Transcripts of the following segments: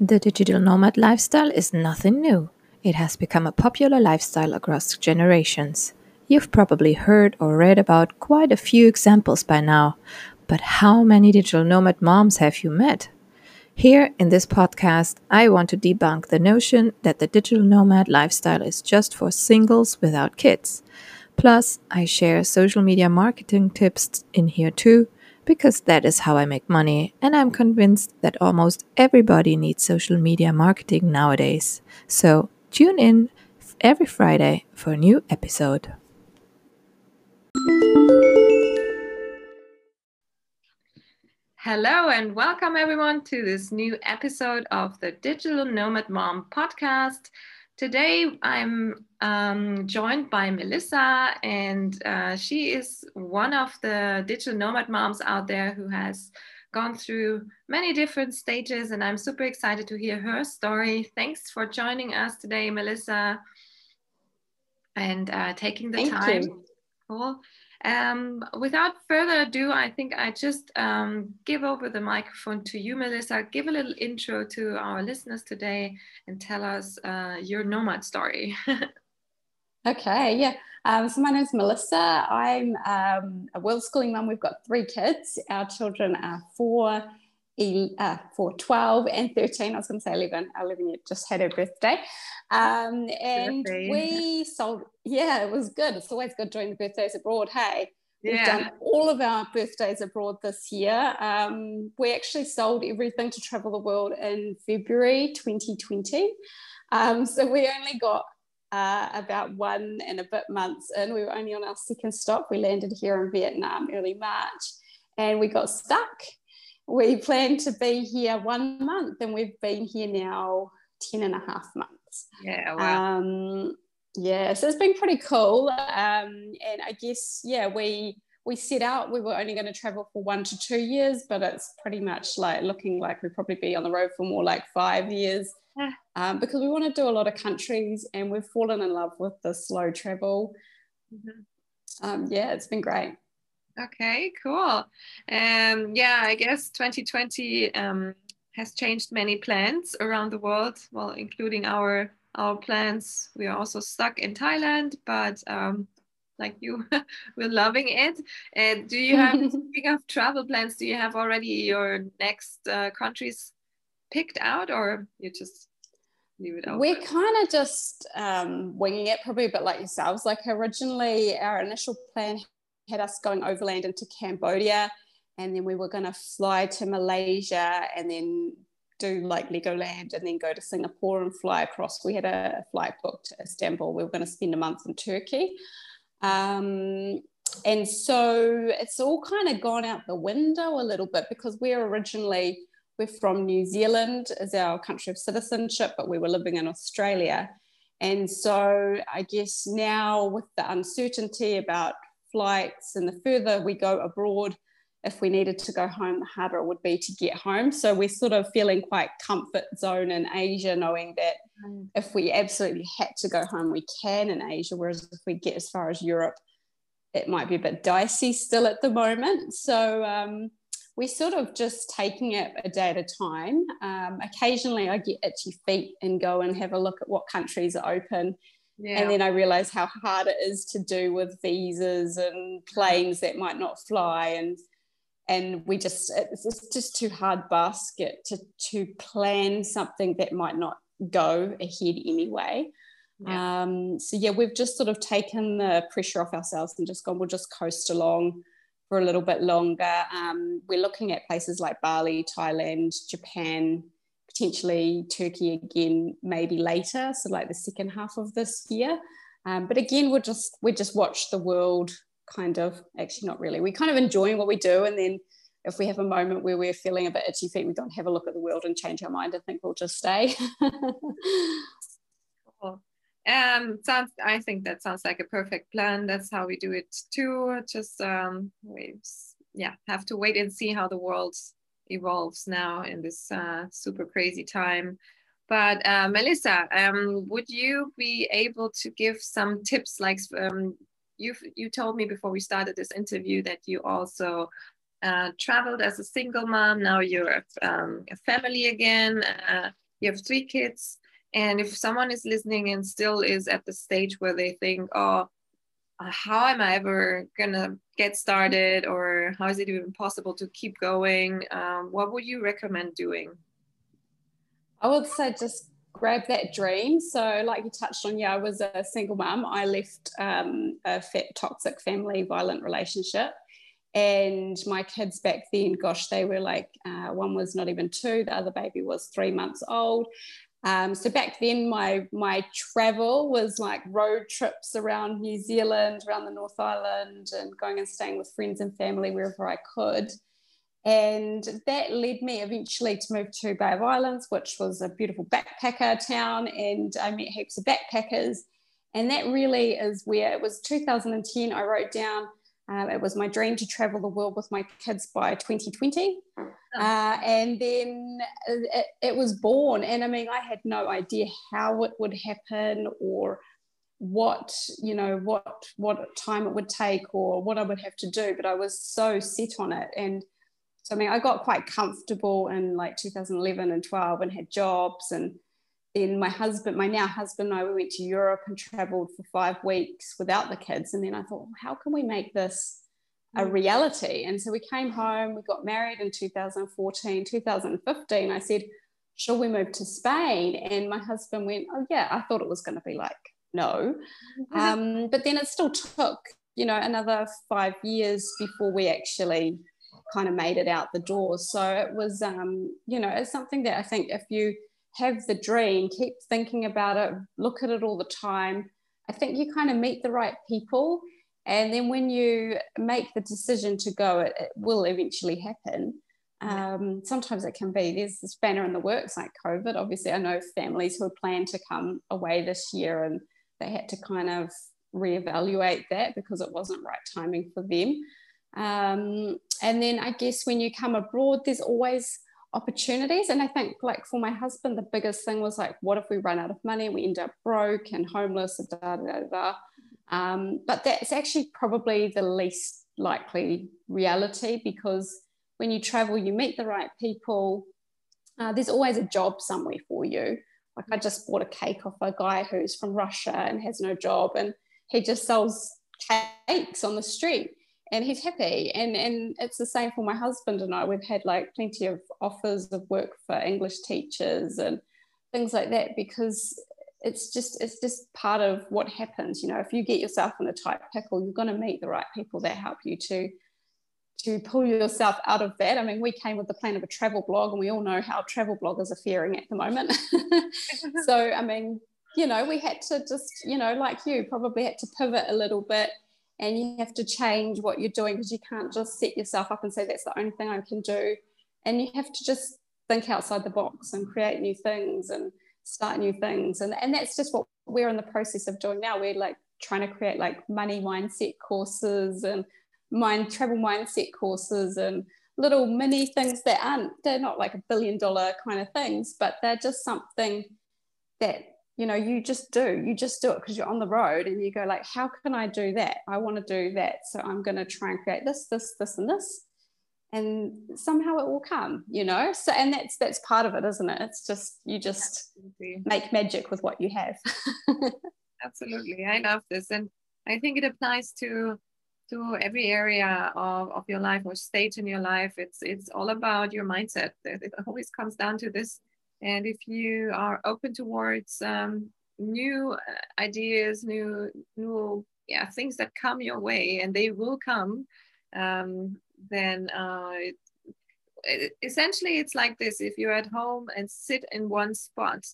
The digital nomad lifestyle is nothing new. It has become a popular lifestyle across generations. You've probably heard or read about quite a few examples by now, but how many digital nomad moms have you met? Here in this podcast, I want to debunk the notion that the digital nomad lifestyle is just for singles without kids. Plus, I share social media marketing tips in here too, because that is how I make money, and I'm convinced that almost everybody needs social media marketing nowadays. So, tune in every Friday for a new episode. Hello, and welcome everyone to this new episode of the Digital Nomad Mom podcast. Today, I'm um, joined by Melissa, and uh, she is one of the digital nomad moms out there who has gone through many different stages, and I'm super excited to hear her story. Thanks for joining us today, Melissa, and uh, taking the Thank time. You. Cool. Um, without further ado, I think I just um, give over the microphone to you, Melissa. Give a little intro to our listeners today and tell us uh, your nomad story. okay, yeah. Um, so my name is Melissa. I'm um, a world schooling mum. We've got three kids. Our children are four, uh, for 12 and 13. I was going to say 11. 11 just had her birthday. Um, and birthday. we sold, yeah, it was good. It's always good doing the birthdays abroad. Hey, we've done all of our birthdays abroad this year. Um, we actually sold everything to travel the world in February 2020. Um, so we only got uh, about one and a bit months in. We were only on our second stop. We landed here in Vietnam early March and we got stuck we plan to be here one month and we've been here now 10 and a half months. Yeah, wow. Um, yeah, so it's been pretty cool. Um, and I guess, yeah, we we set out we were only going to travel for one to two years, but it's pretty much like looking like we'd probably be on the road for more like five years. Yeah. Um, because we want to do a lot of countries and we've fallen in love with the slow travel. Mm-hmm. Um, yeah, it's been great. Okay, cool. Um, yeah, I guess 2020 um, has changed many plans around the world, well, including our our plans. We are also stuck in Thailand, but um, like you, we're loving it. And do you have, speaking of travel plans, do you have already your next uh, countries picked out, or you just leave it open? We're kind of just um, winging it, probably a bit like yourselves. Like originally, our initial plan had us going overland into Cambodia, and then we were going to fly to Malaysia and then do like Legoland and then go to Singapore and fly across. We had a flight booked to Istanbul. We were going to spend a month in Turkey. Um, and so it's all kind of gone out the window a little bit because we're originally we're from New Zealand as our country of citizenship, but we were living in Australia. And so I guess now with the uncertainty about flights, and the further we go abroad, if we needed to go home, the harder it would be to get home. So we're sort of feeling quite comfort zone in Asia, knowing that mm. if we absolutely had to go home, we can in Asia. Whereas if we get as far as Europe, it might be a bit dicey still at the moment. So um, we're sort of just taking it a day at a time. Um, occasionally, I get itchy feet and go and have a look at what countries are open yeah. And then I realized how hard it is to do with visas and planes that might not fly and and we just it's just too hard basket to to plan something that might not go ahead anyway. Yeah. Um, so yeah, we've just sort of taken the pressure off ourselves and just gone, we'll just coast along for a little bit longer. Um, we're looking at places like Bali, Thailand, Japan, potentially Turkey again maybe later, so like the second half of this year. Um, but again, we'll just we just watch the world kind of actually not really. We kind of enjoying what we do, and then if we have a moment where we're feeling a bit itchy feet, we don't have a look at the world and change our mind. I think we'll just stay. cool. Um, sounds. I think that sounds like a perfect plan. That's how we do it too. Just um, we, yeah, have to wait and see how the world's evolves now in this uh, super crazy time. But uh, Melissa, um, would you be able to give some tips? Like um, you you told me before we started this interview that you also uh, traveled as a single mom. Now you're um, a family again. Uh, you have three kids and if someone is listening and still is at the stage where they think oh how am i ever gonna get started or how is it even possible to keep going? Um, what would you recommend doing? I would say just grab that dream. So like you touched on yeah i was a single mom i left um, a toxic family violent relationship. And my kids back then gosh they were like uh, one was not even two the other baby was three months old um, so back then my my travel was like road trips around new zealand around the north island and going and staying with friends and family wherever i could and that led me eventually to move to Bay of Islands, which was a beautiful backpacker town. And I met heaps of backpackers. And that really is where it was 2010. I wrote down um, it was my dream to travel the world with my kids by 2020. Uh, and then it, it, was born. And I mean, I had no idea how it would happen or what, you know, what, what time it would take or what I would have to do. But I was so set on it. And so, I mean, I got quite comfortable in like 2011 and 12 and had jobs and then my husband, my now husband and I, we went to Europe and traveled for five weeks without the kids. And then I thought, well, how can we make this a mm. reality? And so we came home, we got married in 2014, 2015. I said, shall we move to Spain? And my husband went, oh, yeah, I thought it was going to be like, no. Um, but then it still took, you know, another five years before we actually kind of made it out the door. So it was, um, you know, it's something that I think if you, have the dream, keep thinking about it, look at it all the time. I think you kind of meet the right people. And then when you make the decision to go, it, it will eventually happen. Um, sometimes it can be there's this banner in the works like COVID. Obviously, I know families who had planned to come away this year and they had to kind of reevaluate that because it wasn't right timing for them. Um, and then I guess when you come abroad, there's always opportunities. And I think, like, for my husband, the biggest thing was like, what if we run out of money? We end up broke and homeless, and da da da da. Um, but that's actually probably the least likely reality because when you travel, you meet the right people. Uh, there's always a job somewhere for you. Like, I just bought a cake off a guy who's from Russia and has no job, and he just sells cakes on the street and he's happy and and it's the same for my husband and I we've had like plenty of offers of work for English teachers and things like that because it's just it's just part of what happens you know if you get yourself in a tight pickle you're going to meet the right people that help you to to pull yourself out of that. I mean, we came with the plan of a travel blog, and we all know how travel bloggers are faring at the moment. so, I mean, you know, we had to just, you know, like you, probably had to pivot a little bit and you have to change what you're doing because you can't just set yourself up and say that's the only thing I can do. And you have to just think outside the box and create new things and start new things. And, and that's just what we're in the process of doing now. We're like trying to create like money mindset courses and mind travel mindset courses and little mini things that aren't they're not like a billion dollar kind of things, but they're just something that you know you just do you just do it because you're on the road and you go like how can i do that i want to do that so i'm going to try and create this this this and this and somehow it will come you know so and that's that's part of it isn't it it's just you just Absolutely. make magic with what you have Absolutely. I love this. And I think it applies to to every area of, of your life or stage in your life. It's it's all about your mindset. It always comes down to this and if you are open towards um, new uh, ideas, new new yeah things that come your way, and they will come, um, then uh, it, it, essentially it's like this: if you're at home and sit in one spot,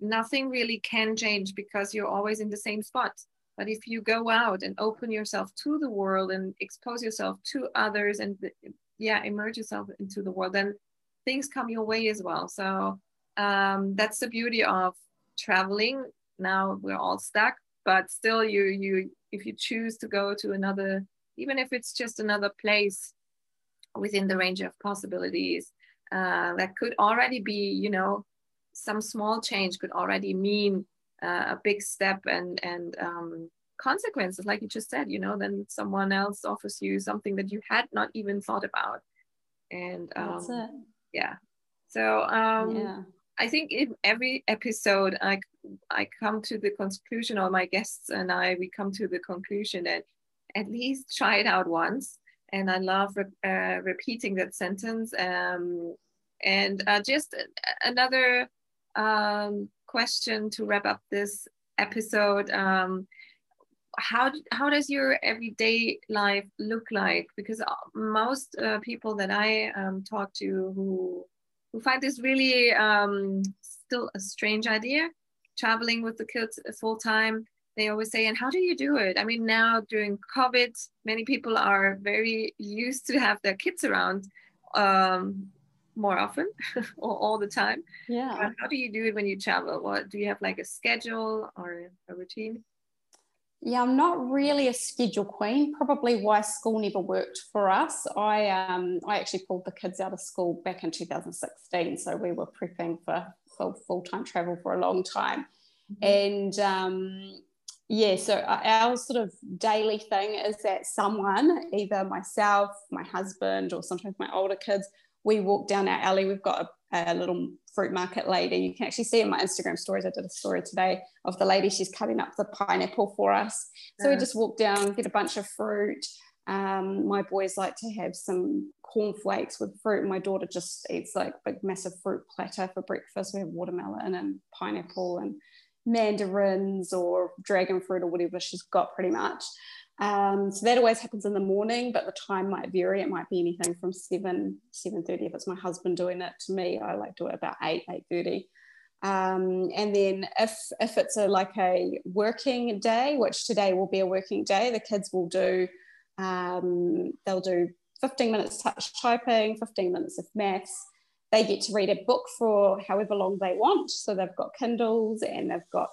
nothing really can change because you're always in the same spot. But if you go out and open yourself to the world and expose yourself to others and yeah, immerse yourself into the world, then things come your way as well. So um, that's the beauty of traveling. Now we're all stuck, but still, you you if you choose to go to another, even if it's just another place within the range of possibilities, uh, that could already be, you know, some small change could already mean uh, a big step and and um, consequences, like you just said. You know, then someone else offers you something that you had not even thought about, and um, yeah. So um, yeah. I think in every episode, I I come to the conclusion, or my guests and I, we come to the conclusion that at least try it out once. And I love re- uh, repeating that sentence. Um, and uh, just another um, question to wrap up this episode. Um, how how does your everyday life look like? Because uh, most uh, people that I um, talk to who who find this really um, still a strange idea, traveling with the kids full time. They always say, and how do you do it? I mean, now during COVID, many people are very used to have their kids around um, more often or all the time. Yeah. how do you do it when you travel? What do you have like a schedule or a routine? Yeah, I'm not really a schedule queen. Probably why school never worked for us. I um I actually pulled the kids out of school back in 2016, so we were prepping for full time travel for a long time, mm-hmm. and um, yeah, so our sort of daily thing is that someone, either myself, my husband, or sometimes my older kids, we walk down our alley. We've got a, a, little fruit market lady. You can actually see in my Instagram stories. I did a story today of the lady. She's cutting up the pineapple for us. So we just walk down, get a bunch of fruit. Um, my boys like to have some cornflakes with fruit. My daughter just eats like big, massive fruit platter for breakfast. We have watermelon and pineapple and mandarins or dragon fruit or whatever she's got pretty much. Um, so that always happens in the morning, but the time might vary. It might be anything from seven, seven thirty. If it's my husband doing it to me, I like do it about eight, eight thirty. Um, and then if if it's a like a working day, which today will be a working day, the kids will do um, they'll do 15 minutes touch typing, 15 minutes of maths. They get to read a book for however long they want. So they've got Kindles and they've got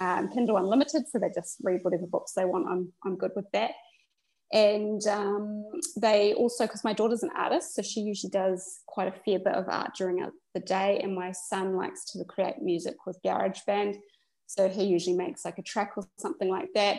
um, Kindle Unlimited, so they just read whatever books they want. I'm, I'm good with that. And um, they also, because my daughter's an artist, so she usually does quite a fair bit of art during the day. And my son likes to create music with GarageBand. So he usually makes like a track or something like that.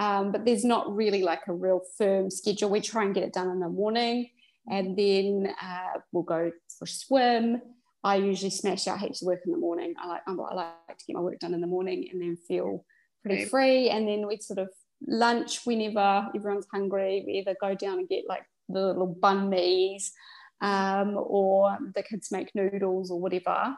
Um, but there's not really like a real firm schedule. We try and get it done in the morning and then uh, we'll go for a swim I usually smash out heaps of work in the morning. I like I like to get my work done in the morning and then feel pretty free. And then we sort of lunch whenever everyone's hungry. We either go down and get like the little banh mi's, um, or the kids make noodles or whatever.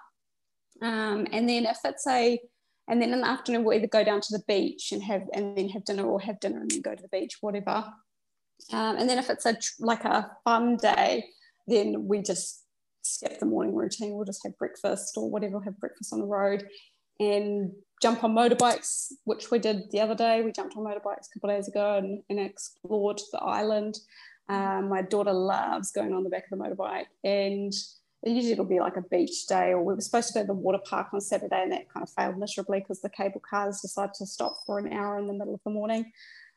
Um, and then if it's a and then in the afternoon we'll either go down to the beach and have and then have dinner or have dinner and then go to the beach, whatever. Um, and then if it's a like a fun day, then we just skip the morning routine. We'll just have breakfast or whatever, have breakfast on the road and jump on motorbikes, which we did the other day. We jumped on motorbikes a couple of days ago and, and explored the island. Um, my daughter loves going on the back of the motorbike and usually it'll be like a beach day or we were supposed to go to the water park on Saturday and that kind of failed miserably because the cable cars decided to stop for an hour in the middle of the morning.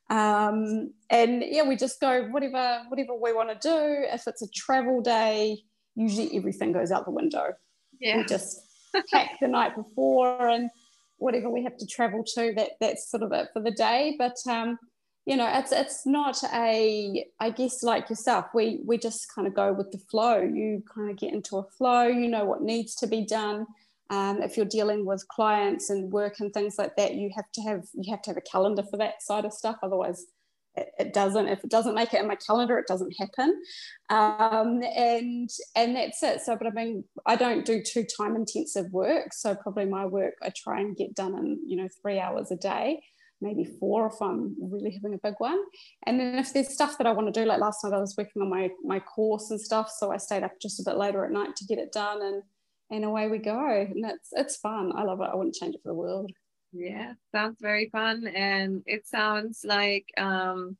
Um, and yeah, we just go whatever whatever we want to do. If it's a travel day, usually everything goes out the window. Yeah. We just pack the night before and whatever we have to travel to, that that's sort of it for the day. But um, you know, it's it's not a I guess like yourself, we we just kind of go with the flow. You kind of get into a flow, you know what needs to be done. Um, if you're dealing with clients and work and things like that, you have to have you have to have a calendar for that side of stuff. Otherwise, it, it, doesn't if it doesn't make it in my calendar it doesn't happen. Um, and and that's it. So but i mean i don't do too time intensive work. So probably my work i try and get done in you know three hours a day maybe four if i'm really having a big one. And then if there's stuff that i want to do like last night i was working on my my course and stuff so i stayed up just a bit later at night to get it done and and away we go. And it's it's fun. I love it. I wouldn't change it for the world yeah, sounds very fun, and it sounds like um,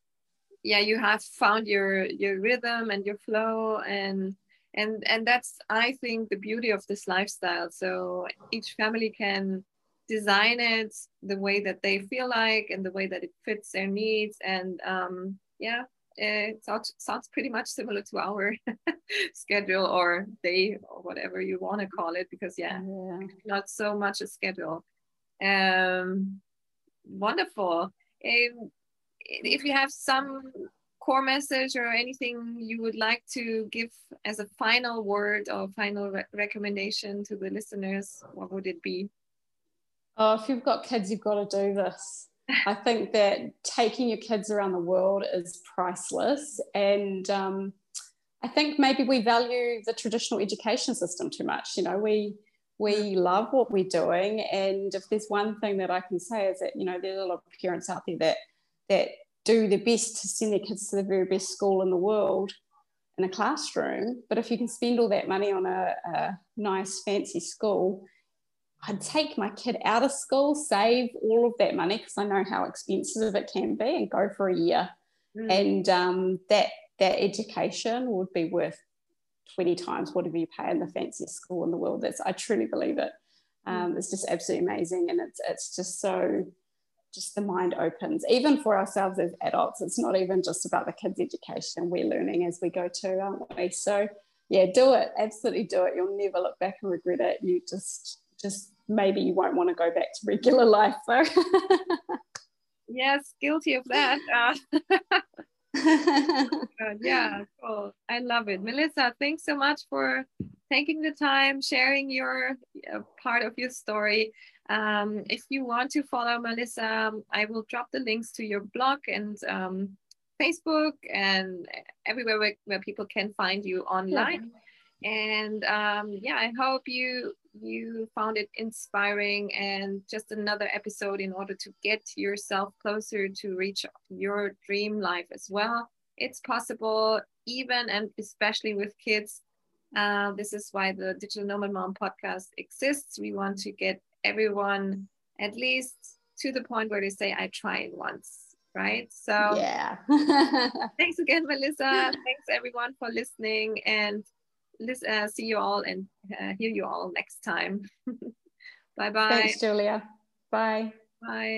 yeah, you have found your your rhythm and your flow, and and and that's I think the beauty of this lifestyle. So each family can design it the way that they feel like and the way that it fits their needs, and um, yeah, it sounds, sounds pretty much similar to our schedule or day or whatever you want to call it because yeah, yeah, not so much a schedule um, wonderful. Um, if you have some core message or anything you would like to give as a final word or final re recommendation to the listeners, what would it be? Oh, if you've got kids, you've got to do this. I think that taking your kids around the world is priceless. And um, I think maybe we value the traditional education system too much. You know, we we love what we're doing. And if there's one thing that I can say is that, you know, there's a lot of parents out there that that do their best to send their kids to the very best school in the world in a classroom. But if you can spend all that money on a, a nice fancy school, I'd take my kid out of school, save all of that money because I know how expensive it can be, and go for a year. Mm. And um, that that education would be worth 20 times whatever you pay in the fanciest school in the world. That's I truly believe it. Um, it's just absolutely amazing, and it's it's just so just the mind opens even for ourselves as adults. It's not even just about the kids' education. We're learning as we go too, aren't we? So yeah, do it. Absolutely do it. You'll never look back and regret it. You just just maybe you won't want to go back to regular life though. yes, guilty of that. Uh, yeah, cool. I love it. Melissa, thanks so much for taking the time, sharing your uh, part of your story. Um, if you want to follow Melissa, I will drop the links to your blog and um, Facebook and everywhere where, where, people can find you online. Yeah. And um, yeah, I hope you you found it inspiring and just another episode in order to get yourself closer to reach your dream life as well. It's possible, even and especially with kids. Uh, this is why the Digital Nomad Mom podcast exists. We want to get everyone at least to the point where they say, I tried once, right? So, yeah. thanks again, Melissa. Thanks everyone for listening. And listen, uh, see you all and uh, hear you all next time. bye bye. Thanks, Julia. Bye. Bye.